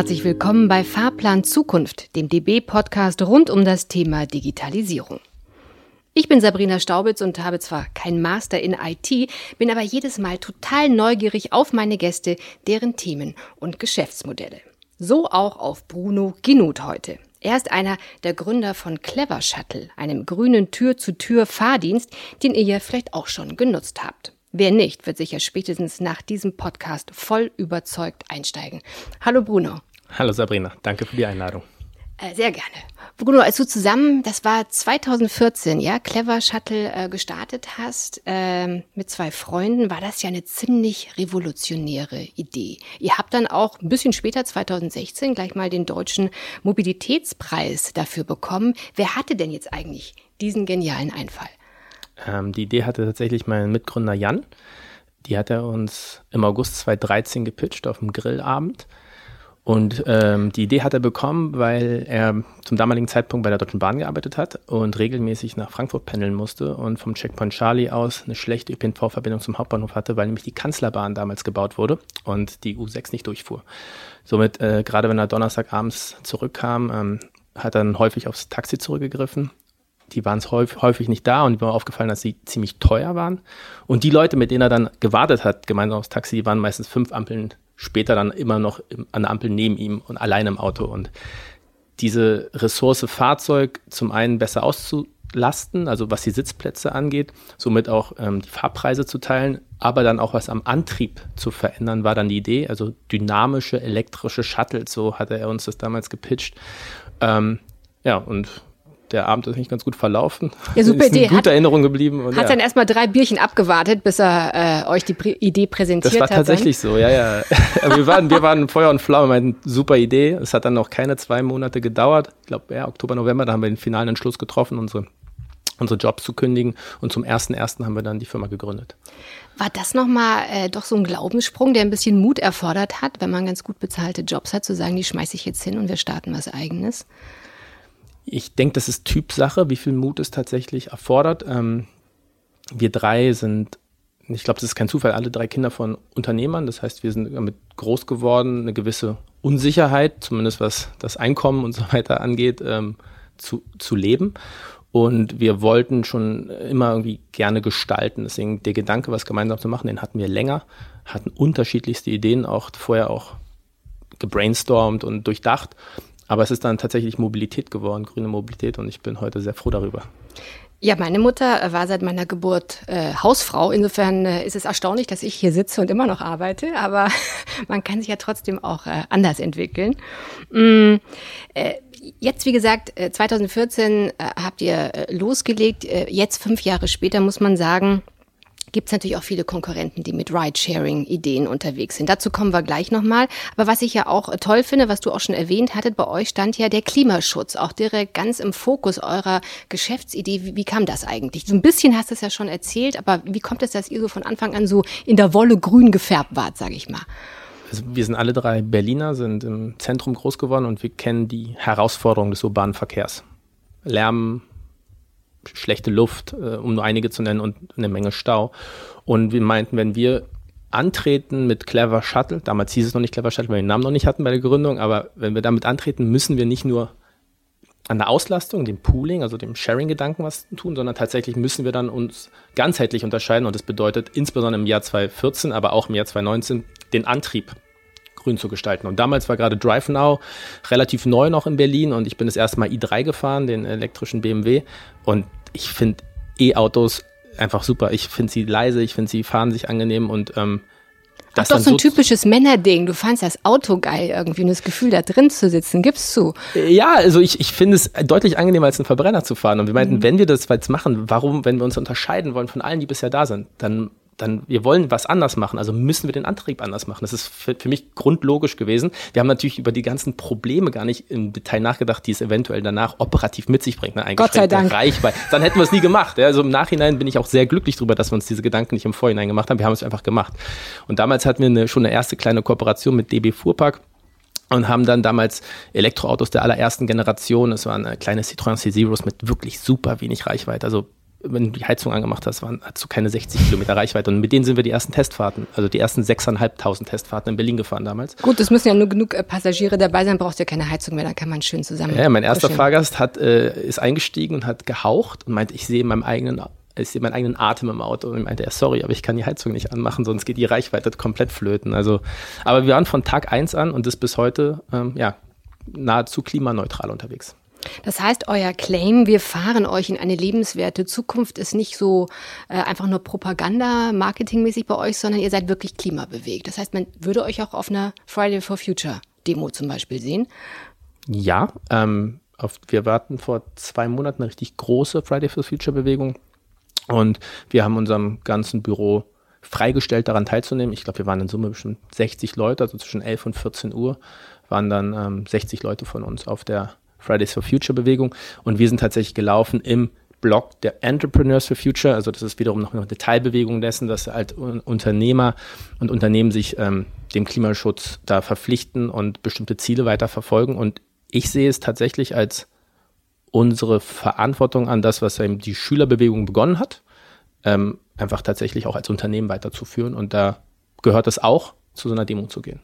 Herzlich willkommen bei Fahrplan Zukunft, dem DB-Podcast rund um das Thema Digitalisierung. Ich bin Sabrina Staubitz und habe zwar kein Master in IT, bin aber jedes Mal total neugierig auf meine Gäste, deren Themen und Geschäftsmodelle. So auch auf Bruno Ginut heute. Er ist einer der Gründer von Clever Shuttle, einem grünen Tür-zu-Tür-Fahrdienst, den ihr ja vielleicht auch schon genutzt habt. Wer nicht, wird sicher spätestens nach diesem Podcast voll überzeugt einsteigen. Hallo Bruno. Hallo Sabrina, danke für die Einladung. Äh, sehr gerne. Bruno, als du zusammen, das war 2014, ja, Clever Shuttle äh, gestartet hast ähm, mit zwei Freunden, war das ja eine ziemlich revolutionäre Idee. Ihr habt dann auch ein bisschen später, 2016, gleich mal den deutschen Mobilitätspreis dafür bekommen. Wer hatte denn jetzt eigentlich diesen genialen Einfall? Ähm, die Idee hatte tatsächlich mein Mitgründer Jan. Die hat er uns im August 2013 gepitcht auf dem Grillabend. Und ähm, die Idee hat er bekommen, weil er zum damaligen Zeitpunkt bei der Deutschen Bahn gearbeitet hat und regelmäßig nach Frankfurt pendeln musste und vom Checkpoint Charlie aus eine schlechte ÖPNV-Verbindung zum Hauptbahnhof hatte, weil nämlich die Kanzlerbahn damals gebaut wurde und die U6 nicht durchfuhr. Somit, äh, gerade wenn er Donnerstagabends zurückkam, ähm, hat er dann häufig aufs Taxi zurückgegriffen die waren häufig, häufig nicht da und mir war aufgefallen, dass sie ziemlich teuer waren. Und die Leute, mit denen er dann gewartet hat, gemeinsam aufs Taxi, die waren meistens fünf Ampeln später dann immer noch an der Ampel neben ihm und allein im Auto. Und diese Ressource Fahrzeug zum einen besser auszulasten, also was die Sitzplätze angeht, somit auch ähm, die Fahrpreise zu teilen, aber dann auch was am Antrieb zu verändern, war dann die Idee. Also dynamische elektrische Shuttles, so hatte er uns das damals gepitcht. Ähm, ja, und der Abend ist eigentlich ganz gut verlaufen. Ja, super ist Idee. Gute hat, Erinnerung geblieben. Und hat ja. dann erstmal drei Bierchen abgewartet, bis er äh, euch die Prä Idee präsentiert hat. Das war hat tatsächlich dann. so, ja, ja. wir, waren, wir waren Feuer und Flamme, eine super Idee. Es hat dann noch keine zwei Monate gedauert. Ich glaube, ja, Oktober, November, da haben wir den finalen Entschluss getroffen, unsere, unsere Jobs zu kündigen. Und zum 1.1. haben wir dann die Firma gegründet. War das nochmal äh, doch so ein Glaubenssprung, der ein bisschen Mut erfordert hat, wenn man ganz gut bezahlte Jobs hat, zu sagen, die schmeiße ich jetzt hin und wir starten was Eigenes? Ich denke, das ist Typsache, wie viel Mut es tatsächlich erfordert. Ähm, wir drei sind, ich glaube, das ist kein Zufall, alle drei Kinder von Unternehmern. Das heißt, wir sind damit groß geworden, eine gewisse Unsicherheit, zumindest was das Einkommen und so weiter angeht, ähm, zu, zu leben. Und wir wollten schon immer irgendwie gerne gestalten. Deswegen der Gedanke, was gemeinsam zu machen, den hatten wir länger, hatten unterschiedlichste Ideen, auch vorher auch gebrainstormt und durchdacht. Aber es ist dann tatsächlich Mobilität geworden, grüne Mobilität und ich bin heute sehr froh darüber. Ja, meine Mutter äh, war seit meiner Geburt äh, Hausfrau. Insofern äh, ist es erstaunlich, dass ich hier sitze und immer noch arbeite. Aber man kann sich ja trotzdem auch äh, anders entwickeln. Mm, äh, jetzt, wie gesagt, 2014 äh, habt ihr losgelegt. jetzt, fünf Jahre später, muss man sagen, gibt es natürlich auch viele Konkurrenten, die mit Ride-Sharing-Ideen unterwegs sind. Dazu kommen wir gleich nochmal. Aber was ich ja auch toll finde, was du auch schon erwähnt hattet, bei euch stand ja der Klimaschutz auch direkt ganz im Fokus eurer Geschäftsidee. Wie, wie kam das eigentlich? So ein bisschen hast du es ja schon erzählt, aber wie kommt es, dass ihr so von Anfang an so in der Wolle grün gefärbt wart, sage ich mal? Also wir sind alle drei Berliner, sind im Zentrum groß geworden und wir kennen die Herausforderungen des urbanen Verkehrs. Lärm, schlechte Luft, äh, um nur einige zu nennen, und eine Menge Stau. Und wir meinten, wenn wir antreten mit Clever Shuttle, damals hieß es noch nicht Clever Shuttle, weil wir den Namen noch nicht hatten bei der Gründung, aber wenn wir damit antreten, müssen wir nicht nur an der Auslastung, dem Pooling, also dem Sharing-Gedanken was tun, sondern tatsächlich müssen wir dann uns ganzheitlich unterscheiden und das bedeutet insbesondere im Jahr 2014, aber auch im Jahr 2019 den Antrieb grün zu gestalten. Und damals war gerade Drive Now relativ neu noch in Berlin und ich bin das erste Mal i3 gefahren, den elektrischen BMW. Und ich finde E-Autos einfach super. Ich finde sie leise, ich finde sie fahren sich angenehm und ähm, das ist doch so ein typisches Männerding. Du fandst das Auto geil irgendwie und das Gefühl, da drin zu sitzen. Gibst du? Ja, also ich, ich finde es deutlich angenehmer, als einen Verbrenner zu fahren. Und wir meinten, mhm. wenn wir das jetzt machen, warum, wenn wir uns unterscheiden wollen von allen, die bisher da sind, dann dann wir wollen was anders machen, also müssen wir den Antrieb anders machen. Das ist für, für, mich grundlogisch gewesen. Wir haben natürlich über die ganzen Probleme gar nicht im Detail nachgedacht, die es eventuell danach operativ mit sich bringt. Ne? Gott sei Dank. Reichweite. Dann hätten wir es nie gemacht. Ja? Also im Nachhinein bin ich auch sehr glücklich darüber, dass wir uns diese Gedanken nicht im Vorhinein gemacht haben. Wir haben es einfach gemacht. Und damals hatten wir eine, schon eine erste kleine Kooperation mit DB Fuhrpark und haben dann damals Elektroautos der allerersten Generation, es waren kleine Citroën C0s mit wirklich super wenig Reichweite, also wenn du die Heizung angemacht hast, waren, hast du keine 60 Kilometer Reichweite. Und mit denen sind wir die ersten Testfahrten, also die ersten 6.500 Testfahrten in Berlin gefahren damals. Gut, es müssen ja nur genug äh, Passagiere dabei sein, brauchst ja keine Heizung mehr, da kann man schön zusammen. Ja, mein erster Fahrgast hat, äh, ist eingestiegen und hat gehaucht und meinte, ich sehe meinem eigenen ich sehe meinen eigenen Atem im Auto und meinte er, sorry, aber ich kann die Heizung nicht anmachen, sonst geht die Reichweite komplett flöten. Also, aber wir waren von Tag 1 an und ist bis heute ähm, ja, nahezu klimaneutral unterwegs. Das heißt, euer Claim, wir fahren euch in eine lebenswerte Zukunft, ist nicht so äh, einfach nur Propaganda, marketingmäßig bei euch, sondern ihr seid wirklich klimabewegt. Das heißt, man würde euch auch auf einer Friday for Future Demo zum Beispiel sehen. Ja, ähm, auf, wir warten vor zwei Monaten eine richtig große Friday for Future Bewegung und wir haben unserem ganzen Büro freigestellt, daran teilzunehmen. Ich glaube, wir waren in Summe bestimmt 60 Leute, also zwischen 11 und 14 Uhr waren dann ähm, 60 Leute von uns auf der Fridays for Future Bewegung und wir sind tatsächlich gelaufen im Blog der Entrepreneurs for Future, also das ist wiederum noch eine Detailbewegung dessen, dass halt Unternehmer und Unternehmen sich ähm, dem Klimaschutz da verpflichten und bestimmte Ziele weiter verfolgen und ich sehe es tatsächlich als unsere Verantwortung an das, was eben die Schülerbewegung begonnen hat, ähm, einfach tatsächlich auch als Unternehmen weiterzuführen. Und da gehört es auch, zu so einer Demo zu gehen.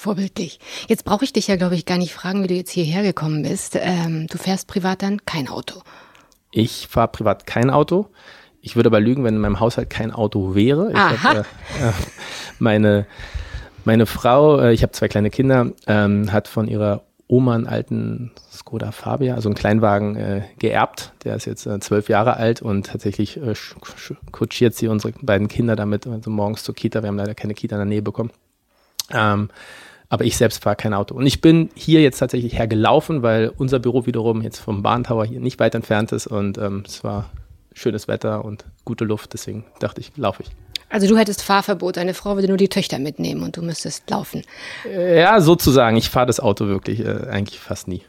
Vorbildlich. Jetzt brauche ich dich ja, glaube ich, gar nicht fragen, wie du jetzt hierher gekommen bist. Ähm, du fährst privat dann kein Auto. Ich fahre privat kein Auto. Ich würde aber lügen, wenn in meinem Haushalt kein Auto wäre. Ich hab, äh, äh, meine, meine Frau, äh, ich habe zwei kleine Kinder, ähm, hat von ihrer Oma einen alten Skoda Fabia, also einen Kleinwagen äh, geerbt. Der ist jetzt äh, zwölf Jahre alt und tatsächlich kutschiert sie unsere beiden Kinder damit also morgens zur Kita. Wir haben leider keine Kita in der Nähe bekommen. Ähm, aber ich selbst fahre kein Auto. Und ich bin hier jetzt tatsächlich hergelaufen, weil unser Büro wiederum jetzt vom Bahntower hier nicht weit entfernt ist und ähm, es war schönes Wetter und gute Luft. Deswegen dachte ich, laufe ich. Also du hättest Fahrverbot, deine Frau würde nur die Töchter mitnehmen und du müsstest laufen. Ja, sozusagen. Ich fahre das Auto wirklich äh, eigentlich fast nie.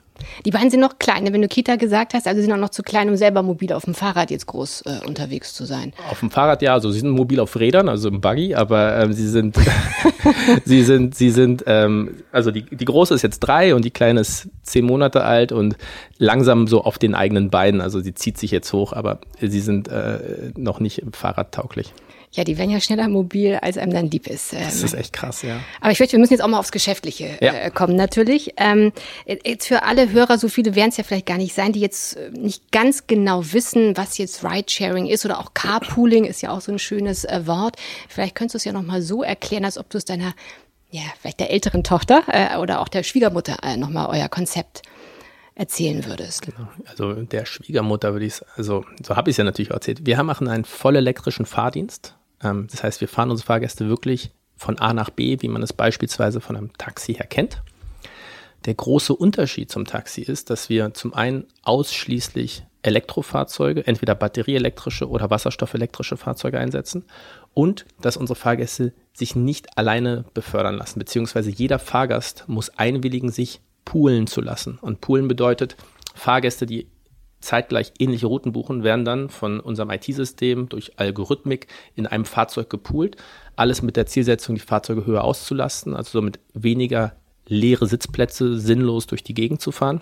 Die beiden sind noch klein, wenn du Kita gesagt hast, also sie sind auch noch zu klein, um selber mobil auf dem Fahrrad jetzt groß äh, unterwegs zu sein. Auf dem Fahrrad ja, also sie sind mobil auf Rädern, also im Buggy, aber ähm, sie sind, sie sind, sie sind, ähm, also die, die große ist jetzt drei und die kleine ist zehn Monate alt und langsam so auf den eigenen Beinen, also sie zieht sich jetzt hoch, aber sie sind äh, noch nicht fahrradtauglich. Ja, die werden ja schneller mobil, als einem dann lieb ist. das ähm, ist echt krass, ja. Aber ich möchte, wir müssen jetzt auch mal aufs Geschäftliche ja. äh, kommen, natürlich. Ähm, jetzt für alle Hörer, so viele werden es ja vielleicht gar nicht sein, die jetzt äh, nicht ganz genau wissen, was jetzt Ridesharing ist oder auch Carpooling ist ja auch so ein schönes äh, Wort. Vielleicht könntest du es ja nochmal so erklären, als ob du es deiner, ja, vielleicht der älteren Tochter äh, oder auch der Schwiegermutter äh, nochmal euer Konzept erzählen würdest. Genau. Also der Schwiegermutter würde ich, also so habe ich es ja natürlich erzählt. Wir machen einen voll elektrischen Fahrdienst. Ähm, das heißt, wir fahren unsere Fahrgäste wirklich von A nach B, wie man es beispielsweise von einem Taxi her kennt. Der große Unterschied zum Taxi ist, dass wir zum einen ausschließlich Elektrofahrzeuge, entweder batterieelektrische oder wasserstoffelektrische Fahrzeuge einsetzen und dass unsere Fahrgäste sich nicht alleine befördern lassen, beziehungsweise jeder Fahrgast muss einwilligen, sich poolen zu lassen. Und poolen bedeutet, Fahrgäste, die zeitgleich ähnliche Routen buchen, werden dann von unserem IT-System durch Algorithmik in einem Fahrzeug gepoolt. Alles mit der Zielsetzung, die Fahrzeuge höher auszulasten, also somit weniger leere Sitzplätze sinnlos durch die Gegend zu fahren.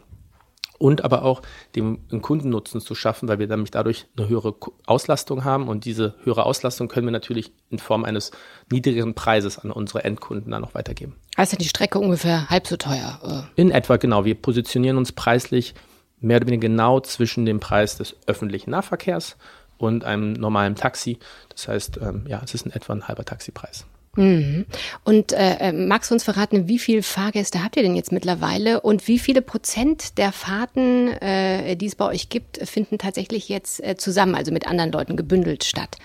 Und aber auch dem Kundennutzen zu schaffen, weil wir nämlich dadurch eine höhere Auslastung haben. Und diese höhere Auslastung können wir natürlich in Form eines niedrigeren Preises an unsere Endkunden dann noch weitergeben. Also die Strecke ungefähr halb so teuer? Äh. In etwa, genau. Wir positionieren uns preislich mehr oder weniger genau zwischen dem Preis des öffentlichen Nahverkehrs und einem normalen Taxi. Das heißt, ähm, ja, es ist in etwa ein halber Taxipreis. Mhm. Und äh, äh, magst du uns verraten, wie viele Fahrgäste habt ihr denn jetzt mittlerweile und wie viele Prozent der Fahrten, äh, die es bei euch gibt, finden tatsächlich jetzt äh, zusammen, also mit anderen Leuten gebündelt statt?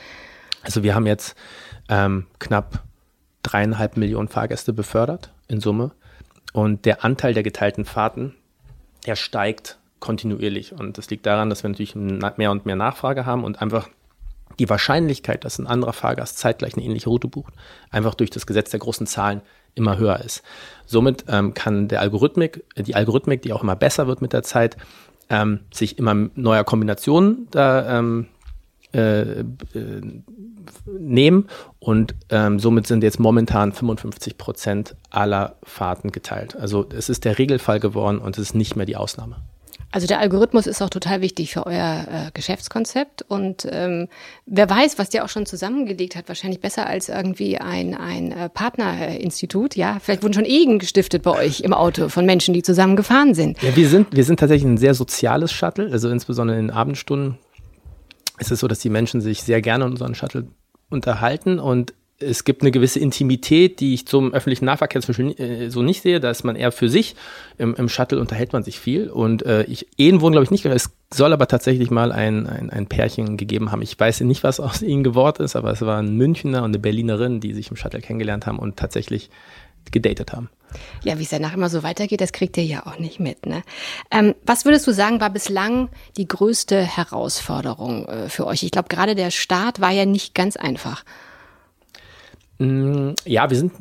Also wir haben jetzt ähm, knapp dreieinhalb Millionen Fahrgäste befördert in Summe und der Anteil der geteilten Fahrten, der steigt kontinuierlich. Und das liegt daran, dass wir natürlich mehr und mehr Nachfrage haben und einfach die Wahrscheinlichkeit, dass ein anderer Fahrgast zeitgleich eine ähnliche Route bucht, einfach durch das Gesetz der großen Zahlen immer höher ist. Somit ähm, kann der Algorithmik, die Algorithmik, die auch immer besser wird mit der Zeit, ähm, sich immer neuer Kombinationen da ähm, äh, äh, nehmen und ähm, somit sind jetzt momentan 55 Prozent aller Fahrten geteilt. Also es ist der Regelfall geworden und es ist nicht mehr die Ausnahme. Also der Algorithmus ist auch total wichtig für euer äh, Geschäftskonzept und ähm, wer weiß, was der auch schon zusammengelegt hat, wahrscheinlich besser als irgendwie ein, ein äh, Partnerinstitut. Ja, vielleicht wurden schon Ehen gestiftet bei euch im Auto von Menschen, die zusammen gefahren sind. Ja, wir sind, wir sind tatsächlich ein sehr soziales Shuttle, also insbesondere in den Abendstunden ist es so, dass die Menschen sich sehr gerne in unseren Shuttle unterhalten und es gibt eine gewisse Intimität, die ich zum öffentlichen Nahverkehr Beispiel äh, so nicht sehe. Da ist man eher für sich. Im, im Shuttle unterhält man sich viel. Und äh, ich, Ehen wurden, glaube ich, nicht. Es soll aber tatsächlich mal ein, ein, ein Pärchen gegeben haben. Ich weiß nicht, was aus ihnen geworden ist, aber es war ein Münchner und eine Berlinerin, die sich im Shuttle kennengelernt haben und tatsächlich gedatet haben. Ja, wie es danach immer so weitergeht, das kriegt ihr ja auch nicht mit. Ne? Ähm, was würdest du sagen, war bislang die größte Herausforderung äh, für euch? Ich glaube, gerade der Start war ja nicht ganz einfach. Mm, ja, wir sind,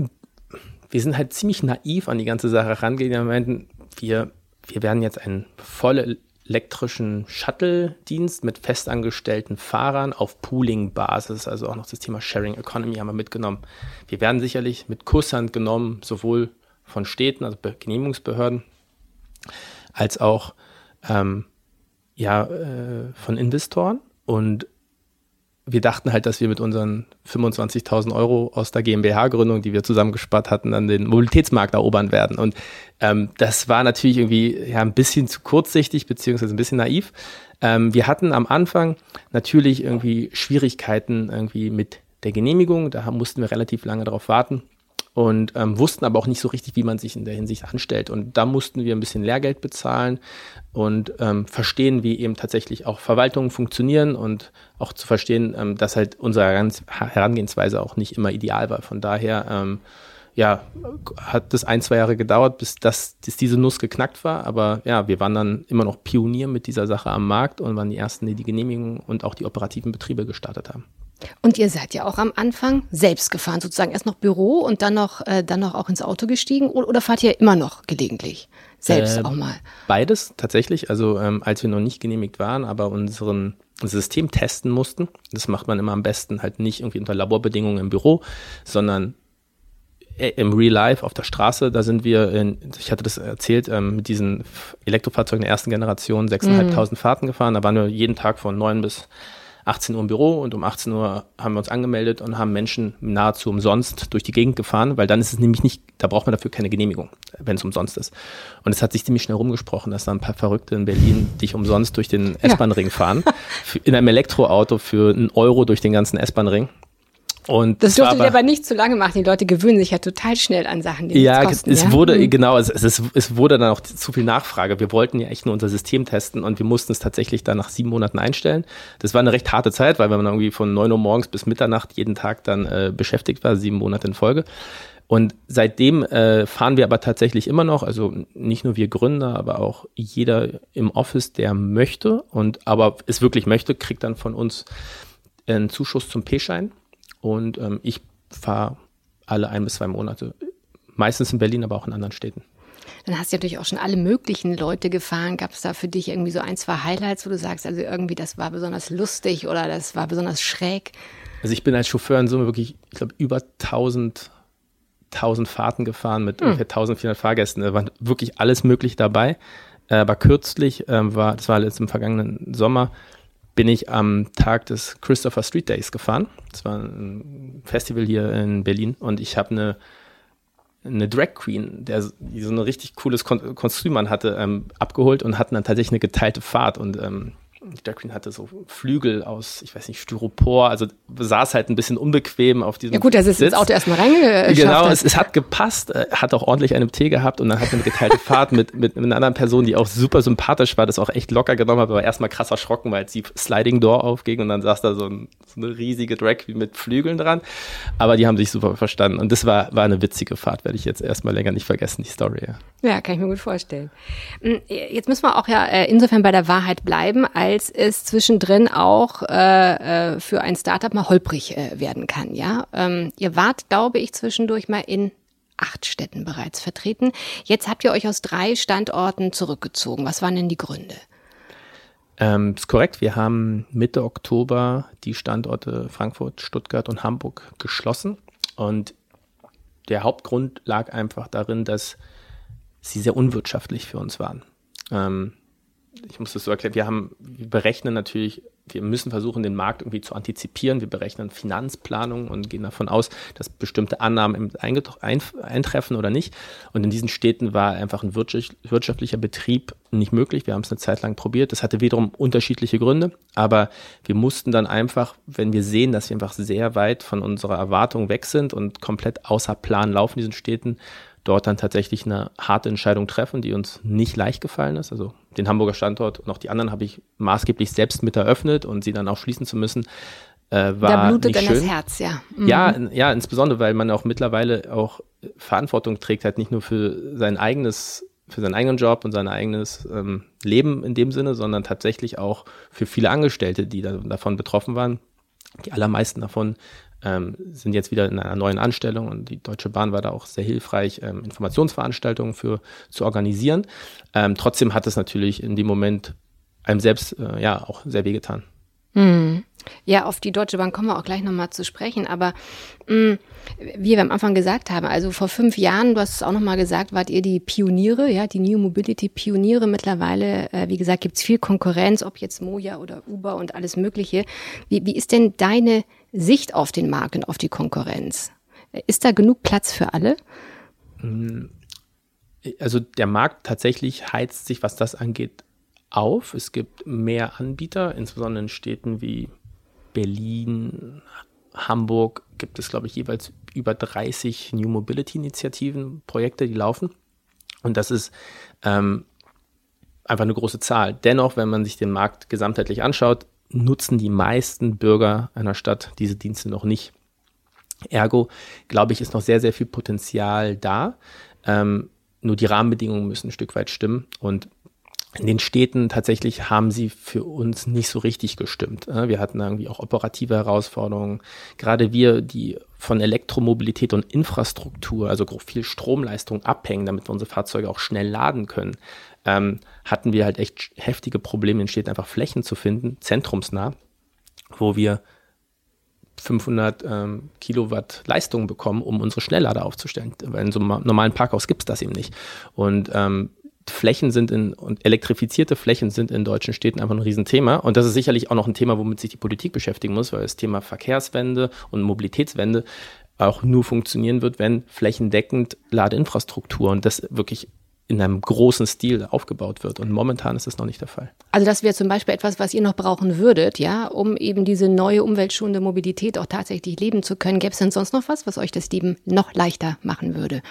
wir sind halt ziemlich naiv an die ganze Sache herangegangen. Wir meinten, wir, wir werden jetzt einen voll elektrischen Shuttle-Dienst mit festangestellten Fahrern auf Pooling-Basis, also auch noch das Thema Sharing Economy haben wir mitgenommen. Wir werden sicherlich mit Kusshand genommen, sowohl von Städten, also Genehmigungsbehörden, als auch ähm, ja, äh, von Investoren. Und wir dachten halt, dass wir mit unseren 25.000 Euro aus der GmbH-Gründung, die wir zusammengespart hatten, dann den Mobilitätsmarkt erobern werden. Und ähm, das war natürlich irgendwie ja ein bisschen zu kurzsichtig, beziehungsweise ein bisschen naiv. Ähm, wir hatten am Anfang natürlich irgendwie Schwierigkeiten irgendwie mit der Genehmigung. Da mussten wir relativ lange darauf warten und ähm, wussten aber auch nicht so richtig, wie man sich in der Hinsicht anstellt. Und da mussten wir ein bisschen Lehrgeld bezahlen und ähm, verstehen, wie eben tatsächlich auch Verwaltungen funktionieren und auch zu verstehen, ähm, dass halt unsere Herangehensweise auch nicht immer ideal war. Von daher ähm, ja, hat das ein, zwei Jahre gedauert, bis das, bis diese Nuss geknackt war. Aber ja, wir waren dann immer noch Pionier mit dieser Sache am Markt und waren die ersten, die die Genehmigungen und auch die operativen Betriebe gestartet haben. Und ihr seid ja auch am Anfang selbst gefahren, sozusagen erst noch Büro und dann noch, äh, dann noch auch ins Auto gestiegen oder fahrt ihr immer noch gelegentlich selbst äh, auch mal? Beides tatsächlich. Also ähm, als wir noch nicht genehmigt waren, aber unseren System testen mussten, das macht man immer am besten halt nicht irgendwie unter Laborbedingungen im Büro, sondern äh, im Real Life auf der Straße, da sind wir, in, ich hatte das erzählt, ähm, mit diesen Elektrofahrzeugen der ersten Generation 6.500 mhm. Fahrten gefahren. Da waren wir jeden Tag von 9 bis 18 Uhr im Büro und um 18 Uhr haben wir uns angemeldet und haben Menschen nahezu umsonst durch die Gegend gefahren, weil dann ist es nämlich nicht, da braucht man dafür keine Genehmigung, wenn es umsonst ist. Und es hat sich ziemlich schnell rumgesprochen, dass da ein paar Verrückte in Berlin dich umsonst durch den S-Bahn-Ring fahren, in einem Elektroauto für einen Euro durch den ganzen S-Bahn-Ring. Und das durfte ihr aber nicht zu lange machen. Die Leute gewöhnen sich ja total schnell an Sachen, die ja, kosten. Es ja, es wurde, mhm. genau, es, es, es wurde dann auch zu viel Nachfrage. Wir wollten ja echt nur unser System testen und wir mussten es tatsächlich dann nach sieben Monaten einstellen. Das war eine recht harte Zeit, weil man irgendwie von neun Uhr morgens bis Mitternacht jeden Tag dann äh, beschäftigt war, sieben Monate in Folge. Und seitdem äh, fahren wir aber tatsächlich immer noch, also nicht nur wir Gründer, aber auch jeder im Office, der möchte und aber es wirklich möchte, kriegt dann von uns einen Zuschuss zum P-Schein und ähm, ich fahre alle ein bis zwei Monate. Meistens in Berlin, aber auch in anderen Städten. Dann hast du natürlich auch schon alle möglichen Leute gefahren. Gab es da für dich irgendwie so ein, zwei Highlights, wo du sagst, also irgendwie das war besonders lustig oder das war besonders schräg? Also ich bin als Chauffeur in Summe wirklich, ich glaube, über 1000, 1000 Fahrten gefahren mit hm. ungefähr 1400 Fahrgästen. Da war wirklich alles möglich dabei. Äh, aber kürzlich äh, war, das war jetzt im vergangenen Sommer, bin ich am Tag des Christopher Street Days gefahren. Das war ein Festival hier in Berlin und ich habe eine eine Drag Queen, der die so ein richtig cooles Kostüm an hatte, ähm, abgeholt und hatten dann tatsächlich eine geteilte Fahrt und ähm, Drag Queen hatte so Flügel aus, ich weiß nicht, Styropor, also saß halt ein bisschen unbequem auf diesem Ja gut, er ist ins Auto erstmal reingeschafft. Genau, es, es, hat gepasst, äh, hat auch ordentlich einen Tee gehabt und dann hat eine geteilte Fahrt mit, mit, einer anderen Person, die auch super sympathisch war, das auch echt locker genommen hat, aber erstmal krass erschrocken, weil sie Sliding Door aufging und dann saß da so, ein, so eine riesige Drag Queen mit Flügeln dran, aber die haben sich super verstanden und das war, war eine witzige Fahrt, werde ich jetzt erstmal länger nicht vergessen, die Story. Ja. ja, kann ich mir gut vorstellen. Hm, jetzt müssen wir auch ja äh, insofern bei der Wahrheit bleiben, als als es zwischendrin auch äh, äh, für ein Startup mal holprig äh, werden kann. Ja, ähm, ihr wart, glaube ich, zwischendurch mal in acht Städten bereits vertreten. Jetzt habt ihr euch aus drei Standorten zurückgezogen. Was waren denn die Gründe? Ähm, ist korrekt. Wir haben Mitte Oktober die Standorte Frankfurt, Stuttgart und Hamburg geschlossen. Und der Hauptgrund lag einfach darin, dass sie sehr unwirtschaftlich für uns waren. Ähm, ich muss das so erklären, wir haben, wir berechnen natürlich, wir müssen versuchen, den Markt irgendwie zu antizipieren. Wir berechnen Finanzplanung und gehen davon aus, dass bestimmte Annahmen eintreffen oder nicht. Und in diesen Städten war einfach ein wirtschaftlicher Betrieb nicht möglich. Wir haben es eine Zeit lang probiert. Das hatte wiederum unterschiedliche Gründe, aber wir mussten dann einfach, wenn wir sehen, dass wir einfach sehr weit von unserer Erwartung weg sind und komplett außer Plan laufen in diesen Städten, dort dann tatsächlich eine harte Entscheidung treffen, die uns nicht leicht gefallen ist. Also den Hamburger Standort und auch die anderen habe ich maßgeblich selbst mit eröffnet und sie dann auch schließen zu müssen. Äh, war da blutet dann das Herz, ja. Mhm. Ja, ja, insbesondere, weil man auch mittlerweile auch Verantwortung trägt, halt nicht nur für sein eigenes, für seinen eigenen Job und sein eigenes ähm, Leben in dem Sinne, sondern tatsächlich auch für viele Angestellte, die da, davon betroffen waren. Die allermeisten davon ähm, sind jetzt wieder in einer neuen Anstellung und die Deutsche Bahn war da auch sehr hilfreich, ähm, Informationsveranstaltungen für zu organisieren. Ähm, trotzdem hat es natürlich in dem Moment einem selbst äh, ja auch sehr wehgetan. Hm. Ja, auf die Deutsche Bahn kommen wir auch gleich nochmal zu sprechen, aber mh, hm, wie wir am Anfang gesagt haben, also vor fünf Jahren, du hast es auch nochmal gesagt, wart ihr die Pioniere, ja, die New Mobility Pioniere. Mittlerweile, äh, wie gesagt, gibt's viel Konkurrenz, ob jetzt Moja oder Uber und alles Mögliche. Wie, wie ist denn deine Sicht auf den Markt und auf die Konkurrenz? Ist da genug Platz für alle? Also der Markt tatsächlich heizt sich, was das angeht, auf. Es gibt mehr Anbieter, insbesondere in Städten wie Berlin, Hamburg gibt es, glaube ich, jeweils über 30 New Mobility Initiativen, Projekte, die laufen. Und das ist ähm, einfach eine große Zahl. Dennoch, wenn man sich den Markt gesamtheitlich anschaut, nutzen die meisten Bürger einer Stadt diese Dienste noch nicht. Ergo, glaube ich, ist noch sehr, sehr viel Potenzial da. Ähm, nur die Rahmenbedingungen müssen ein Stück weit stimmen. Und in den Städten tatsächlich haben sie für uns nicht so richtig gestimmt. Wir hatten irgendwie auch operative Herausforderungen. Gerade wir, die von Elektromobilität und Infrastruktur, also viel Stromleistung abhängen, damit wir unsere Fahrzeuge auch schnell laden können, ähm, hatten wir halt echt heftige Probleme in Städten, einfach Flächen zu finden, zentrumsnah, wo wir 500 ähm, Kilowatt Leistung bekommen, um unsere Schnelllader aufzustellen. Weil in so einem normalen Parkhaus gibt es das eben nicht. Und ähm, Flächen sind in, und elektrifizierte Flächen sind in deutschen Städten einfach ein Riesenthema. Und das ist sicherlich auch noch ein Thema, womit sich die Politik beschäftigen muss, weil das Thema Verkehrswende und Mobilitätswende auch nur funktionieren wird, wenn flächendeckend Ladeinfrastruktur und das wirklich in einem großen Stil aufgebaut wird. Und momentan ist das noch nicht der Fall. Also das wäre zum Beispiel etwas, was ihr noch brauchen würdet, ja, um eben diese neue umweltschonende Mobilität auch tatsächlich leben zu können. Gäbe es denn sonst noch was, was euch das Leben noch leichter machen würde?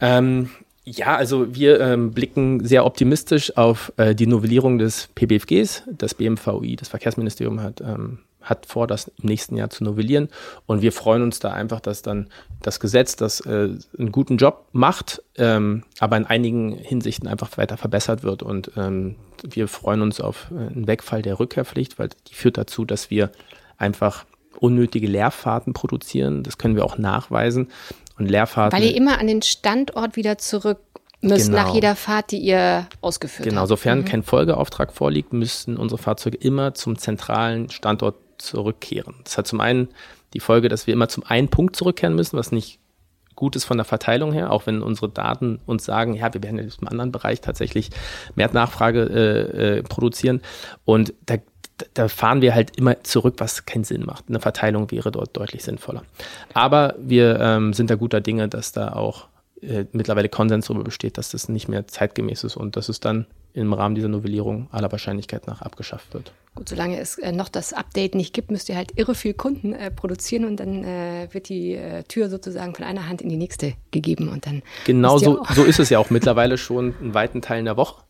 Ähm, ja, also wir ähm, blicken sehr optimistisch auf äh, die Novellierung des PBFGs. Das BMVI, das Verkehrsministerium, hat ähm, hat vor, das im nächsten Jahr zu novellieren. Und wir freuen uns da einfach, dass dann das Gesetz, das äh, einen guten Job macht, ähm, aber in einigen Hinsichten einfach weiter verbessert wird. Und ähm, wir freuen uns auf äh, einen Wegfall der Rückkehrpflicht, weil die führt dazu, dass wir einfach unnötige Leerfahrten produzieren. Das können wir auch nachweisen. Und Leerfahrten. Weil ihr immer an den Standort wieder zurück müsst genau. nach jeder Fahrt, die ihr ausgeführt genau, habt. Genau, sofern mhm. kein Folgeauftrag vorliegt, müssten unsere Fahrzeuge immer zum zentralen Standort zurückkehren. Das hat zum einen die Folge, dass wir immer zum einen Punkt zurückkehren müssen, was nicht gut ist von der Verteilung her, auch wenn unsere Daten uns sagen, ja, wir werden in diesem anderen Bereich tatsächlich mehr Nachfrage äh, äh, produzieren. Und da, da fahren wir halt immer zurück, was keinen Sinn macht. Eine Verteilung wäre dort deutlich sinnvoller. Aber wir ähm, sind da guter Dinge, dass da auch äh, mittlerweile Konsens darüber besteht, dass das nicht mehr zeitgemäß ist und dass es dann im Rahmen dieser Novellierung aller Wahrscheinlichkeit nach abgeschafft wird. Gut, solange es äh, noch das Update nicht gibt, müsst ihr halt irre viel Kunden äh, produzieren und dann äh, wird die äh, Tür sozusagen von einer Hand in die nächste gegeben und dann. Genau so, so ist es ja auch mittlerweile schon in weiten Teilen der Woche.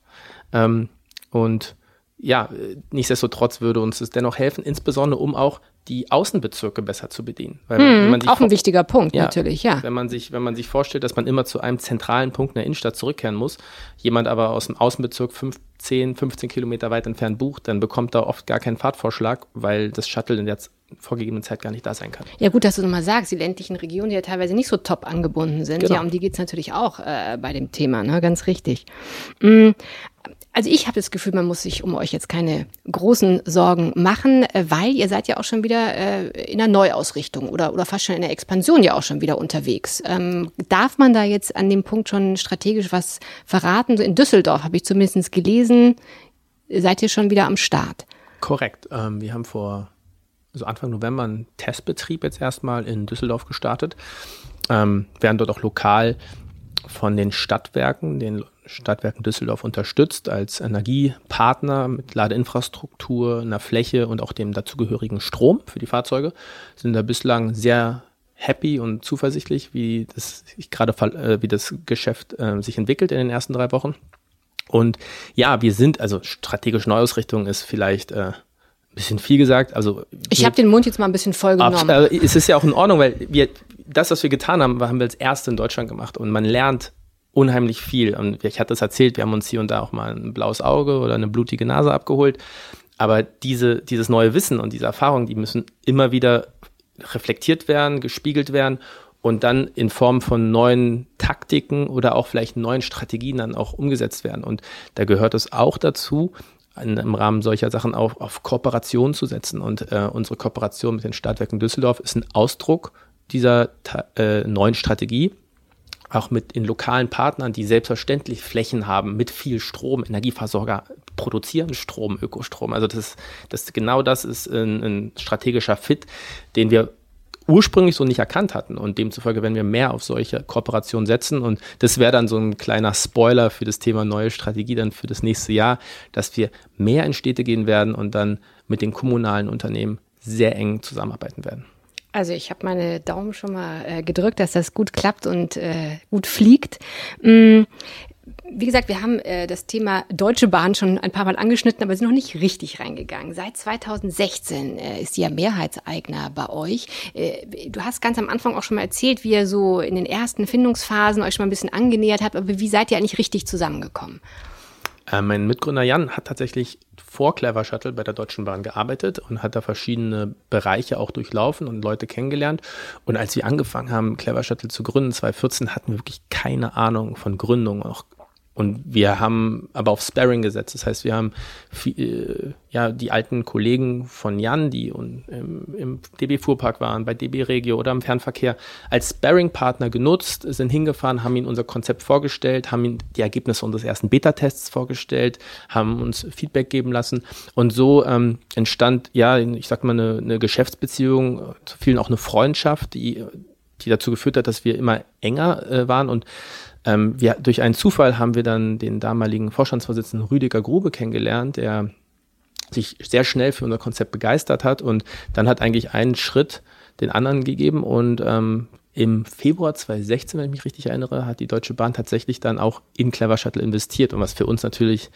Ähm, und ja, nichtsdestotrotz würde uns es dennoch helfen, insbesondere um auch die Außenbezirke besser zu bedienen. Weil, hm, auch ein wichtiger Punkt, ja, natürlich, ja. Wenn man, sich, wenn man sich vorstellt, dass man immer zu einem zentralen Punkt in der Innenstadt zurückkehren muss, jemand aber aus dem Außenbezirk 10, 15 Kilometer weit entfernt bucht, dann bekommt er oft gar keinen Fahrtvorschlag, weil das Shuttle in der vorgegebenen Zeit gar nicht da sein kann. Ja gut, dass du nochmal sagst, die ländlichen Regionen, die ja teilweise nicht so top angebunden sind, genau. ja, um die geht es natürlich auch äh, bei dem Thema, ne? ganz richtig. Mhm also ich habe das Gefühl, man muss sich um euch jetzt keine großen Sorgen machen, äh, weil ihr seid ja auch schon wieder äh, in einer Neuausrichtung oder, oder fast schon in der Expansion ja auch schon wieder unterwegs. Ähm, darf man da jetzt an dem Punkt schon strategisch was verraten? In Düsseldorf habe ich zumindest gelesen, seid ihr schon wieder am Start. Korrekt. Ähm, wir haben vor also Anfang November einen Testbetrieb jetzt erstmal in Düsseldorf gestartet. Ähm, werden dort auch lokal von den Stadtwerken, den Stadtwerken Düsseldorf unterstützt als Energiepartner mit Ladeinfrastruktur, einer Fläche und auch dem dazugehörigen Strom für die Fahrzeuge. Sind da bislang sehr happy und zuversichtlich, wie das gerade äh, wie das Geschäft äh, sich entwickelt in den ersten drei Wochen. Und ja, wir sind, also strategische Neuausrichtung ist vielleicht äh, ein bisschen viel gesagt. Also ich habe den Mund jetzt mal ein bisschen voll genommen. Ab, äh, es ist ja auch in Ordnung, weil wir das, was wir getan haben, haben wir als erste in Deutschland gemacht und man lernt unheimlich viel. Und ich hatte es erzählt, wir haben uns hier und da auch mal ein blaues Auge oder eine blutige Nase abgeholt. Aber diese, dieses neue Wissen und diese Erfahrungen, die müssen immer wieder reflektiert werden, gespiegelt werden und dann in Form von neuen Taktiken oder auch vielleicht neuen Strategien dann auch umgesetzt werden. Und da gehört es auch dazu, im Rahmen solcher Sachen auch auf Kooperation zu setzen. Und äh, unsere Kooperation mit den Stadtwerken Düsseldorf ist ein Ausdruck dieser äh, neuen Strategie auch mit den lokalen Partnern, die selbstverständlich Flächen haben mit viel Strom. Energieversorger produzieren Strom, Ökostrom. Also das, das genau das ist ein, ein strategischer Fit, den wir ursprünglich so nicht erkannt hatten. Und demzufolge werden wir mehr auf solche Kooperationen setzen. Und das wäre dann so ein kleiner Spoiler für das Thema neue Strategie dann für das nächste Jahr, dass wir mehr in Städte gehen werden und dann mit den kommunalen Unternehmen sehr eng zusammenarbeiten werden. Also ich habe meine Daumen schon mal äh, gedrückt, dass das gut klappt und äh, gut fliegt. Mm, wie gesagt, wir haben äh, das Thema Deutsche Bahn schon ein paar Mal angeschnitten, aber sind noch nicht richtig reingegangen. Seit 2016 äh, ist die ja Mehrheitseigner bei euch. Äh, du hast ganz am Anfang auch schon mal erzählt, wie ihr so in den ersten Findungsphasen euch schon mal ein bisschen angenähert habt, aber wie seid ihr eigentlich richtig zusammengekommen? Äh, mein Mitgründer Jan hat tatsächlich vor Clever Shuttle bei der Deutschen Bahn gearbeitet und hat da verschiedene Bereiche auch durchlaufen und Leute kennengelernt. Und als wir angefangen haben, Clever Shuttle zu gründen, 2014, hatten wir wirklich keine Ahnung von Gründung, auch und wir haben aber auf Sparring gesetzt. Das heißt, wir haben viel, äh, ja die alten Kollegen von Jan, die im, im DB Fuhrpark waren, bei DB Regio oder im Fernverkehr, als Sparring-Partner genutzt, sind hingefahren, haben ihnen unser Konzept vorgestellt, haben ihnen die Ergebnisse unseres ersten Beta-Tests vorgestellt, haben uns Feedback geben lassen. Und so ähm, entstand, ja, ich sag mal, eine, eine Geschäftsbeziehung, zu vielen auch eine Freundschaft, die, die dazu geführt hat, dass wir immer enger äh, waren und ähm, wir, durch einen Zufall haben wir dann den damaligen Vorstandsvorsitzenden Rüdiger Grube kennengelernt, der sich sehr schnell für unser Konzept begeistert hat. Und dann hat eigentlich einen Schritt den anderen gegeben. Und ähm, im Februar 2016, wenn ich mich richtig erinnere, hat die Deutsche Bahn tatsächlich dann auch in Clever Shuttle investiert. Und was für uns natürlich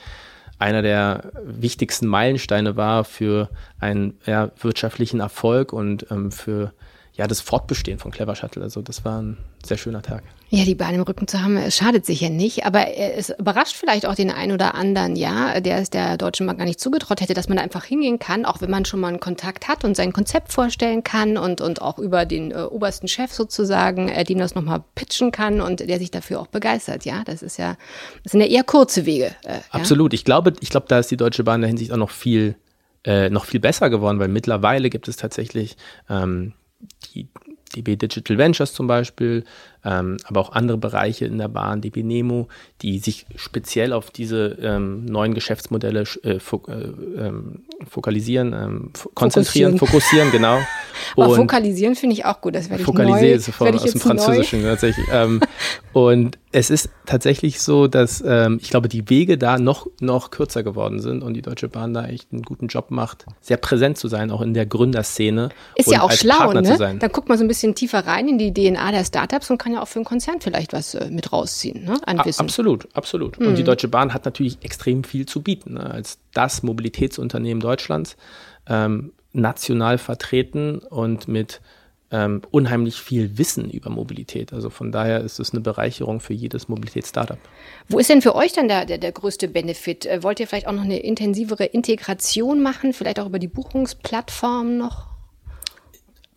einer der wichtigsten Meilensteine war für einen ja, wirtschaftlichen Erfolg und ähm, für ja, das Fortbestehen von Clever Shuttle. Also das war ein sehr schöner Tag. Ja, die Bahn im Rücken zu haben, es schadet sicher nicht, aber es überrascht vielleicht auch den einen oder anderen, ja, der es der Deutschen Bank gar nicht zugetraut hätte, dass man da einfach hingehen kann, auch wenn man schon mal einen Kontakt hat und sein Konzept vorstellen kann und, und auch über den äh, obersten Chef sozusagen, äh, dem das nochmal pitchen kann und der sich dafür auch begeistert, ja. Das ist ja, das sind ja eher kurze Wege. Äh, Absolut. Ja? Ich glaube, ich glaube, da ist die Deutsche Bahn in der Hinsicht auch noch viel, äh, noch viel besser geworden, weil mittlerweile gibt es tatsächlich ähm, die DB Digital Ventures zum Beispiel, ähm, aber auch andere Bereiche in der Bahn, DB Nemo, die sich speziell auf diese ähm, neuen Geschäftsmodelle äh, fok äh, ähm, fokalisieren, ähm, konzentrieren, fokussieren, fokussieren genau. aber fokalisieren finde ich auch gut, das werde ich Fokalisieren ist von, aus dem Französischen neu. tatsächlich. Ähm, und es ist tatsächlich so, dass ich glaube, die Wege da noch, noch kürzer geworden sind und die Deutsche Bahn da echt einen guten Job macht, sehr präsent zu sein, auch in der Gründerszene. Ist ja auch schlau, Partner ne? Dann guckt man so ein bisschen tiefer rein in die DNA der Startups und kann ja auch für einen Konzern vielleicht was äh, mit rausziehen, ne? An Wissen. Absolut, absolut. Mhm. Und die mhm. Deutsche Bahn hat natürlich extrem viel zu bieten. Ne? Als das Mobilitätsunternehmen Deutschlands, ähm, national vertreten und mit ähm, unheimlich viel Wissen über Mobilität. Also von daher ist es eine Bereicherung für jedes Mobilitätsstartup. Wo ist denn für euch dann der, der, der größte Benefit? Äh, wollt ihr vielleicht auch noch eine intensivere Integration machen, vielleicht auch über die Buchungsplattform noch?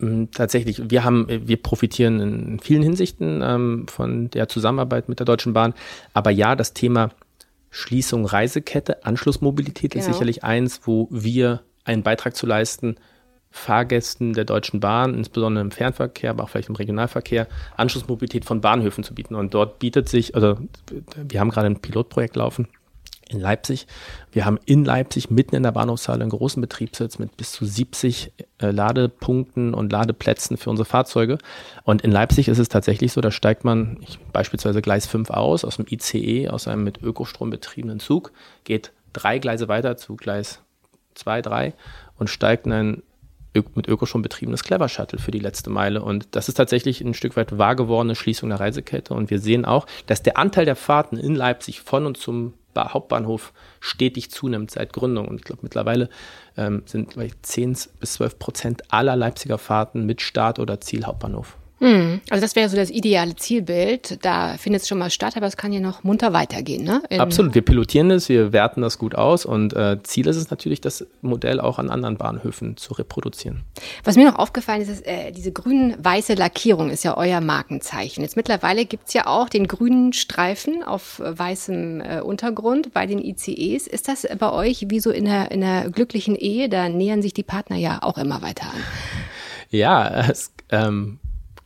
Mm, tatsächlich, wir haben, wir profitieren in vielen Hinsichten ähm, von der Zusammenarbeit mit der Deutschen Bahn. Aber ja, das Thema Schließung Reisekette, Anschlussmobilität genau. ist sicherlich eins, wo wir einen Beitrag zu leisten, Fahrgästen der Deutschen Bahn, insbesondere im Fernverkehr, aber auch vielleicht im Regionalverkehr, Anschlussmobilität von Bahnhöfen zu bieten. Und dort bietet sich, also wir haben gerade ein Pilotprojekt laufen in Leipzig. Wir haben in Leipzig mitten in der Bahnhofshalle einen großen Betriebssitz mit bis zu 70 äh, Ladepunkten und Ladeplätzen für unsere Fahrzeuge. Und in Leipzig ist es tatsächlich so, da steigt man ich, beispielsweise Gleis 5 aus, aus dem ICE, aus einem mit Ökostrom betriebenen Zug, geht drei Gleise weiter zu Gleis 2, 3 und steigt in ein mit Ökostrom betriebenes Clever Shuttle für die letzte Meile. Und das ist tatsächlich ein Stück weit wahr gewordene Schließung der Reisekette. Und wir sehen auch, dass der Anteil der Fahrten in Leipzig von und zum Hauptbahnhof stetig zunimmt seit Gründung. Und ich glaube, mittlerweile ähm, sind 10 bis 12 Prozent aller Leipziger Fahrten mit Start oder Ziel Hauptbahnhof. Hm, also das wäre so das ideale Zielbild. Da findet es schon mal statt, aber es kann ja noch munter weitergehen. Ne? Absolut. Wir pilotieren das, wir werten das gut aus und äh, Ziel ist es natürlich, das Modell auch an anderen Bahnhöfen zu reproduzieren. Was mir noch aufgefallen ist, ist äh, diese grün-weiße Lackierung ist ja euer Markenzeichen. Jetzt mittlerweile gibt es ja auch den grünen Streifen auf weißem äh, Untergrund bei den ICEs. Ist das bei euch wie so in einer, in einer glücklichen Ehe? Da nähern sich die Partner ja auch immer weiter an. Ja, es, ähm,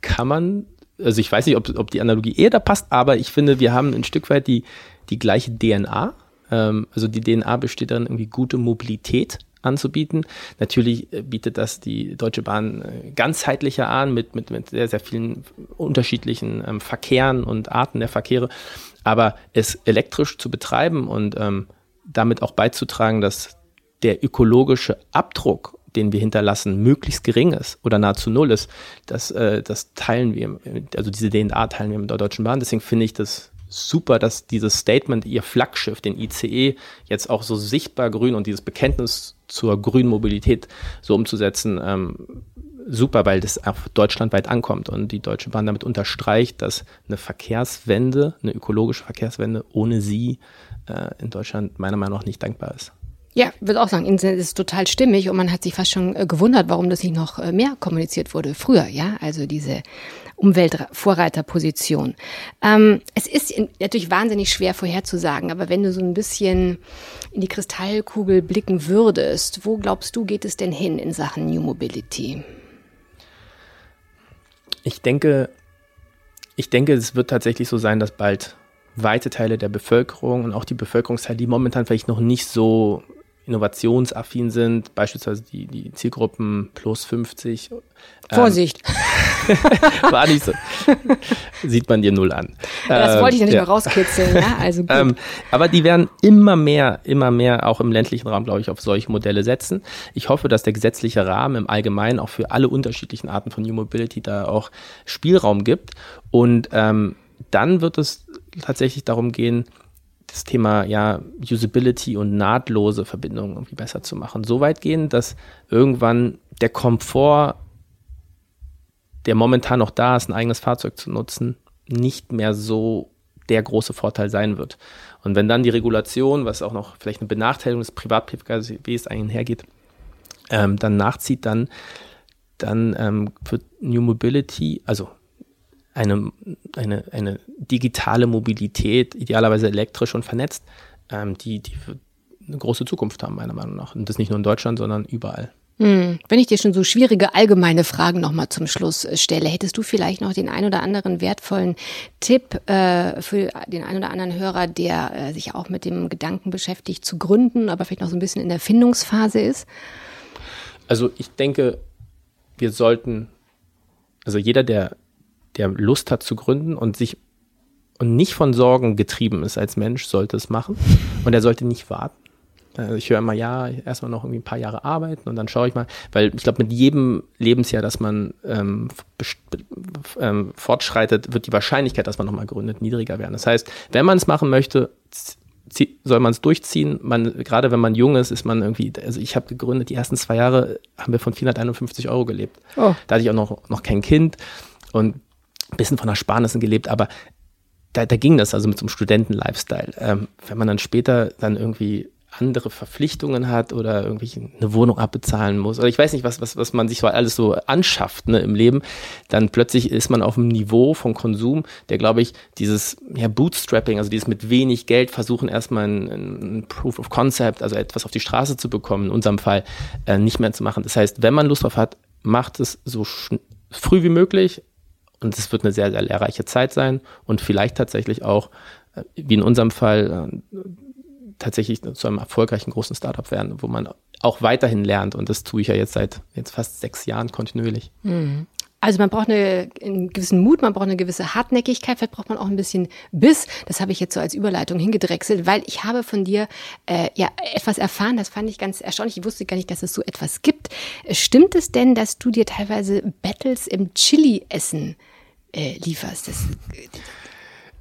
kann man, also ich weiß nicht, ob, ob die Analogie eher da passt, aber ich finde, wir haben ein Stück weit die, die gleiche DNA. Ähm, also die DNA besteht darin, irgendwie gute Mobilität anzubieten. Natürlich äh, bietet das die Deutsche Bahn äh, ganzheitlicher an mit, mit, mit sehr, sehr vielen unterschiedlichen ähm, Verkehren und Arten der Verkehre. Aber es elektrisch zu betreiben und ähm, damit auch beizutragen, dass der ökologische Abdruck den wir hinterlassen, möglichst gering ist oder nahezu null ist, das, äh, das teilen wir, also diese DNA teilen wir mit der Deutschen Bahn. Deswegen finde ich das super, dass dieses Statement, ihr Flaggschiff, den ICE, jetzt auch so sichtbar grün und dieses Bekenntnis zur grünen Mobilität so umzusetzen, ähm, super, weil das auch deutschlandweit ankommt und die Deutsche Bahn damit unterstreicht, dass eine Verkehrswende, eine ökologische Verkehrswende ohne sie äh, in Deutschland meiner Meinung nach nicht dankbar ist. Ja, würde auch sagen, Internet ist total stimmig und man hat sich fast schon äh, gewundert, warum das nicht noch äh, mehr kommuniziert wurde früher, ja, also diese Umweltvorreiterposition. Ähm, es ist natürlich wahnsinnig schwer vorherzusagen, aber wenn du so ein bisschen in die Kristallkugel blicken würdest, wo glaubst du, geht es denn hin in Sachen New Mobility? Ich denke, ich denke, es wird tatsächlich so sein, dass bald weite Teile der Bevölkerung und auch die Bevölkerungsteile, die momentan vielleicht noch nicht so innovationsaffin sind, beispielsweise die, die Zielgruppen plus 50. Ähm, Vorsicht. war nicht so. Sieht man dir null an. Das wollte ich ja nicht ja. mal rauskitzeln, ja, also gut. Ähm, aber die werden immer mehr, immer mehr auch im ländlichen Raum, glaube ich, auf solche Modelle setzen. Ich hoffe, dass der gesetzliche Rahmen im Allgemeinen auch für alle unterschiedlichen Arten von New Mobility da auch Spielraum gibt. Und ähm, dann wird es tatsächlich darum gehen, das Thema ja Usability und nahtlose Verbindungen irgendwie besser zu machen. So weit gehen, dass irgendwann der Komfort, der momentan noch da ist, ein eigenes Fahrzeug zu nutzen, nicht mehr so der große Vorteil sein wird. Und wenn dann die Regulation, was auch noch vielleicht eine Benachteiligung des Privat-PKWs einhergeht, ähm, dann nachzieht, dann, dann ähm, wird New Mobility, also eine, eine, eine digitale Mobilität, idealerweise elektrisch und vernetzt, ähm, die, die eine große Zukunft haben, meiner Meinung nach. Und das nicht nur in Deutschland, sondern überall. Hm. Wenn ich dir schon so schwierige allgemeine Fragen nochmal zum Schluss äh, stelle, hättest du vielleicht noch den ein oder anderen wertvollen Tipp äh, für den ein oder anderen Hörer, der äh, sich auch mit dem Gedanken beschäftigt, zu gründen, aber vielleicht noch so ein bisschen in der Findungsphase ist? Also ich denke, wir sollten, also jeder, der der Lust hat zu gründen und sich und nicht von Sorgen getrieben ist als Mensch, sollte es machen. Und er sollte nicht warten. Also ich höre immer, ja, erstmal noch irgendwie ein paar Jahre arbeiten und dann schaue ich mal, weil ich glaube, mit jedem Lebensjahr, dass man ähm, ähm, fortschreitet, wird die Wahrscheinlichkeit, dass man nochmal gründet, niedriger werden. Das heißt, wenn man es machen möchte, soll man es durchziehen. Man, gerade wenn man jung ist, ist man irgendwie, also ich habe gegründet, die ersten zwei Jahre haben wir von 451 Euro gelebt. Oh. Da hatte ich auch noch, noch kein Kind und ein bisschen von Ersparnissen gelebt, aber da, da ging das also mit so einem Studenten-Lifestyle. Ähm, wenn man dann später dann irgendwie andere Verpflichtungen hat oder irgendwie eine Wohnung abbezahlen muss oder ich weiß nicht, was, was, was man sich so alles so anschafft ne, im Leben, dann plötzlich ist man auf einem Niveau von Konsum, der glaube ich dieses ja, Bootstrapping, also dieses mit wenig Geld versuchen erstmal ein, ein Proof of Concept, also etwas auf die Straße zu bekommen, in unserem Fall äh, nicht mehr zu machen. Das heißt, wenn man Lust drauf hat, macht es so früh wie möglich und es wird eine sehr, sehr lehrreiche Zeit sein und vielleicht tatsächlich auch, äh, wie in unserem Fall, äh, tatsächlich zu einem erfolgreichen großen Startup werden, wo man auch weiterhin lernt. Und das tue ich ja jetzt seit jetzt fast sechs Jahren kontinuierlich. Mhm. Also man braucht eine, einen gewissen Mut, man braucht eine gewisse Hartnäckigkeit, vielleicht braucht man auch ein bisschen Biss. Das habe ich jetzt so als Überleitung hingedrechselt, weil ich habe von dir äh, ja etwas erfahren, das fand ich ganz erstaunlich. Ich wusste gar nicht, dass es so etwas gibt. Stimmt es denn, dass du dir teilweise Battles im Chili-Essen äh, lieferst? Das,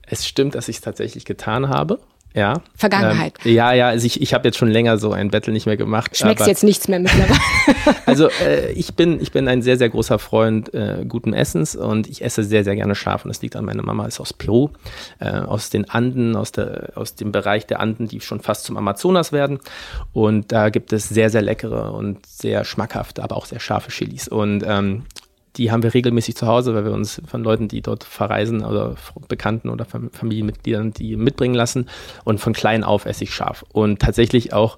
es stimmt, dass ich es tatsächlich getan habe. Ja. Vergangenheit. Ähm, ja, ja, also ich, ich habe jetzt schon länger so ein Battle nicht mehr gemacht. Schmeckst jetzt nichts mehr mittlerweile. also äh, ich, bin, ich bin ein sehr, sehr großer Freund äh, guten Essens und ich esse sehr, sehr gerne scharf. Und das liegt an meiner Mama, ist aus Peru, äh, aus den Anden, aus, der, aus dem Bereich der Anden, die schon fast zum Amazonas werden. Und da gibt es sehr, sehr leckere und sehr schmackhafte, aber auch sehr scharfe Chilis. Und ähm, die haben wir regelmäßig zu Hause, weil wir uns von Leuten, die dort verreisen oder Bekannten oder Familienmitgliedern, die mitbringen lassen. Und von klein auf esse ich scharf. Und tatsächlich auch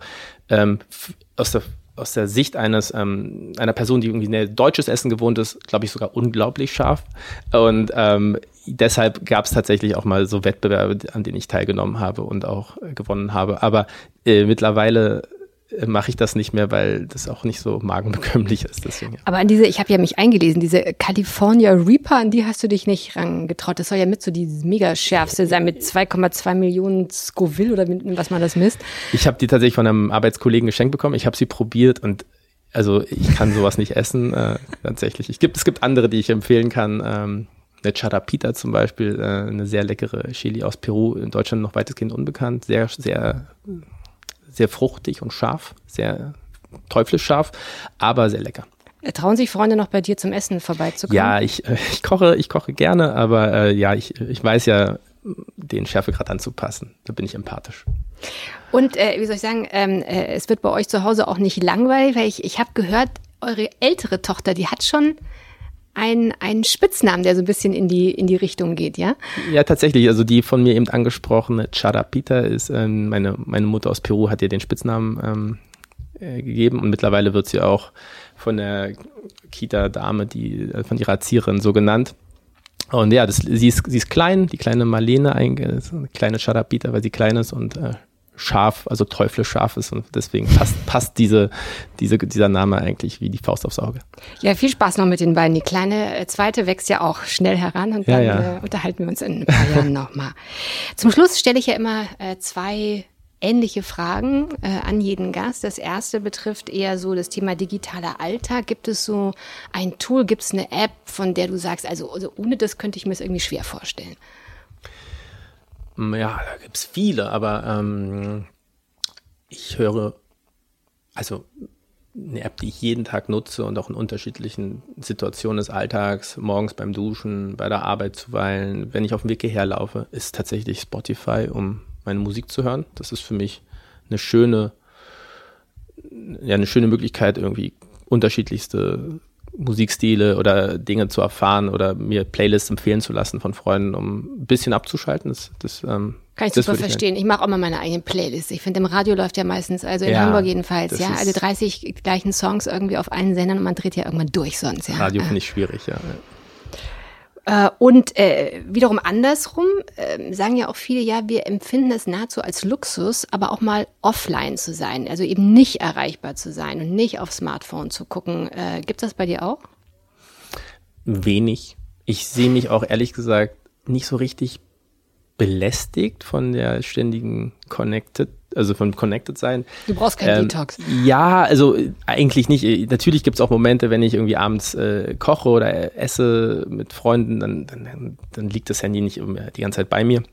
ähm, aus der aus der Sicht eines ähm, einer Person, die irgendwie ein deutsches Essen gewohnt ist, glaube ich sogar unglaublich scharf. Und ähm, deshalb gab es tatsächlich auch mal so Wettbewerbe, an denen ich teilgenommen habe und auch gewonnen habe. Aber äh, mittlerweile mache ich das nicht mehr, weil das auch nicht so magenbekömmlich ist. Deswegen, ja. Aber an diese, ich habe ja mich eingelesen, diese California Reaper, an die hast du dich nicht rangetraut. Das soll ja mit so die mega schärfste sein mit 2,2 Millionen Scoville oder mit, was man das misst. Ich habe die tatsächlich von einem Arbeitskollegen geschenkt bekommen. Ich habe sie probiert und also ich kann sowas nicht essen, äh, tatsächlich. Ich gibt, es gibt andere, die ich empfehlen kann. Ähm, eine Charapita zum Beispiel, äh, eine sehr leckere Chili aus Peru, in Deutschland noch weitestgehend unbekannt, sehr, sehr sehr fruchtig und scharf, sehr teuflisch scharf, aber sehr lecker. Trauen sich Freunde noch bei dir zum Essen vorbeizukommen? Ja, ich, äh, ich koche, ich koche gerne, aber äh, ja, ich, ich weiß ja, den Schärfegrad anzupassen. Da bin ich empathisch. Und äh, wie soll ich sagen, ähm, äh, es wird bei euch zu Hause auch nicht langweilig, weil ich, ich habe gehört, eure ältere Tochter, die hat schon ein, ein Spitznamen, der so ein bisschen in die, in die Richtung geht, ja? Ja, tatsächlich. Also die von mir eben angesprochene Charapita ist, ähm, meine, meine Mutter aus Peru hat ihr den Spitznamen ähm, äh, gegeben und mittlerweile wird sie auch von der Kita-Dame, die, äh, von ihrer Erzieherin so genannt. Und ja, das, sie, ist, sie ist klein, die kleine Marlene, eine kleine Charapita, weil sie klein ist und äh, scharf, also teuflisch scharf ist und deswegen passt, passt diese, diese, dieser Name eigentlich wie die Faust aufs Auge. Ja, viel Spaß noch mit den beiden. Die kleine äh, zweite wächst ja auch schnell heran und dann ja, ja. Äh, unterhalten wir uns in ein paar Jahren nochmal. Zum Schluss stelle ich ja immer äh, zwei ähnliche Fragen äh, an jeden Gast. Das erste betrifft eher so das Thema digitaler Alltag. Gibt es so ein Tool, gibt es eine App, von der du sagst, also, also ohne das könnte ich mir es irgendwie schwer vorstellen? Ja, da gibt es viele, aber ähm, ich höre, also eine App, die ich jeden Tag nutze und auch in unterschiedlichen Situationen des Alltags, morgens beim Duschen, bei der Arbeit zuweilen, wenn ich auf dem Weg hierher laufe, ist tatsächlich Spotify, um meine Musik zu hören. Das ist für mich eine schöne, ja, eine schöne Möglichkeit, irgendwie unterschiedlichste Musikstile oder Dinge zu erfahren oder mir Playlists empfehlen zu lassen von Freunden, um ein bisschen abzuschalten. Das, das, ähm, Kann ich super ich verstehen. Ich mache auch mal meine eigene Playlist. Ich finde, im Radio läuft ja meistens, also in ja, Hamburg jedenfalls, ja, also 30 gleichen Songs irgendwie auf allen Sendern und man dreht ja irgendwann durch sonst. Ja. Radio finde ich schwierig, ja. Äh, und äh, wiederum andersrum äh, sagen ja auch viele, ja, wir empfinden es nahezu als Luxus, aber auch mal offline zu sein, also eben nicht erreichbar zu sein und nicht auf Smartphone zu gucken. Äh, Gibt das bei dir auch? Wenig. Ich sehe mich auch ehrlich gesagt nicht so richtig belästigt von der ständigen Connected also von Connected sein. Du brauchst keinen ähm, Detox. Ja, also eigentlich nicht. Natürlich gibt es auch Momente, wenn ich irgendwie abends äh, koche oder esse mit Freunden, dann, dann, dann liegt das Handy nicht die ganze Zeit bei mir.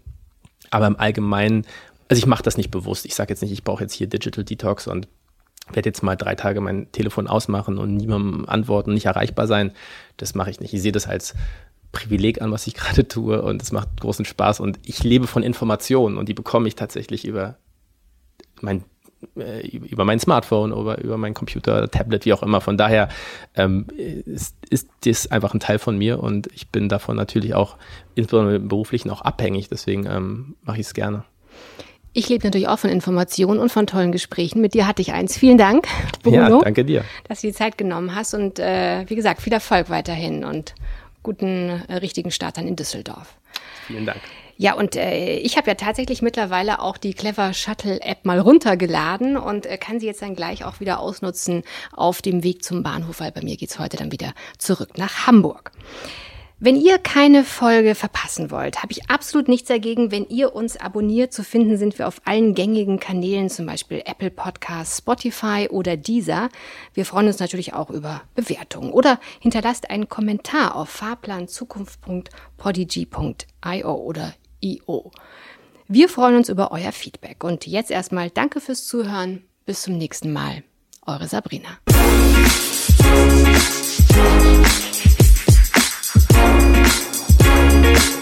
Aber im Allgemeinen, also ich mache das nicht bewusst. Ich sage jetzt nicht, ich brauche jetzt hier Digital Detox und werde jetzt mal drei Tage mein Telefon ausmachen und niemandem antworten, nicht erreichbar sein. Das mache ich nicht. Ich sehe das als Privileg an, was ich gerade tue und es macht großen Spaß und ich lebe von Informationen und die bekomme ich tatsächlich über mein äh, über mein Smartphone oder über meinen Computer, Tablet, wie auch immer. Von daher ähm, ist, ist das einfach ein Teil von mir und ich bin davon natürlich auch insbesondere im Beruflichen auch abhängig. Deswegen ähm, mache ich es gerne. Ich lebe natürlich auch von Informationen und von tollen Gesprächen. Mit dir hatte ich eins. Vielen Dank, Bruno, ja, danke dir. dass du die Zeit genommen hast und äh, wie gesagt, viel Erfolg weiterhin und guten, äh, richtigen Start dann in Düsseldorf. Vielen Dank. Ja, und äh, ich habe ja tatsächlich mittlerweile auch die Clever Shuttle App mal runtergeladen und äh, kann sie jetzt dann gleich auch wieder ausnutzen auf dem Weg zum Bahnhof, weil bei mir geht's heute dann wieder zurück nach Hamburg. Wenn ihr keine Folge verpassen wollt, habe ich absolut nichts dagegen, wenn ihr uns abonniert. Zu finden sind wir auf allen gängigen Kanälen, zum Beispiel Apple Podcasts, Spotify oder Deezer. Wir freuen uns natürlich auch über Bewertungen oder hinterlasst einen Kommentar auf fahrplanzukunft.podigy.io oder io. Wir freuen uns über euer Feedback und jetzt erstmal danke fürs Zuhören. Bis zum nächsten Mal. Eure Sabrina. You.